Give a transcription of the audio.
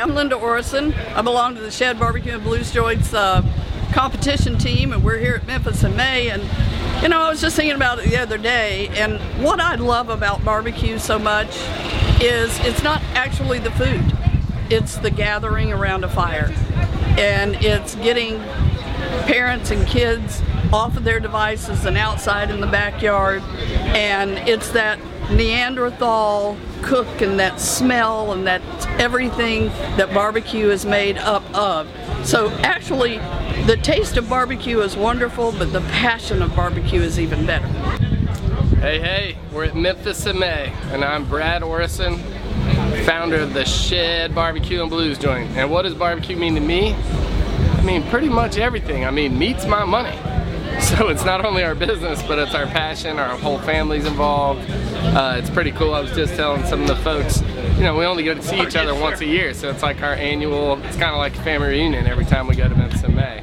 I'm Linda Orrison. I belong to the Shed Barbecue and Blues Joints uh, competition team, and we're here at Memphis in May. And you know, I was just thinking about it the other day, and what I love about barbecue so much is it's not actually the food, it's the gathering around a fire. And it's getting parents and kids off of their devices and outside in the backyard. And it's that Neanderthal cook and that smell and that everything that barbecue is made up of. So actually, the taste of barbecue is wonderful, but the passion of barbecue is even better. Hey, hey, we're at Memphis in May, and I'm Brad Orrison, founder of the Shed Barbecue and Blues Joint. And what does barbecue mean to me? I mean, pretty much everything. I mean, meat's my money. So it's not only our business, but it's our passion, our whole family's involved. Uh, it's pretty cool. I was just telling some of the folks, you know, we only get to see each other once a year, so it's like our annual, it's kind of like a family reunion every time we go to Memphis in May.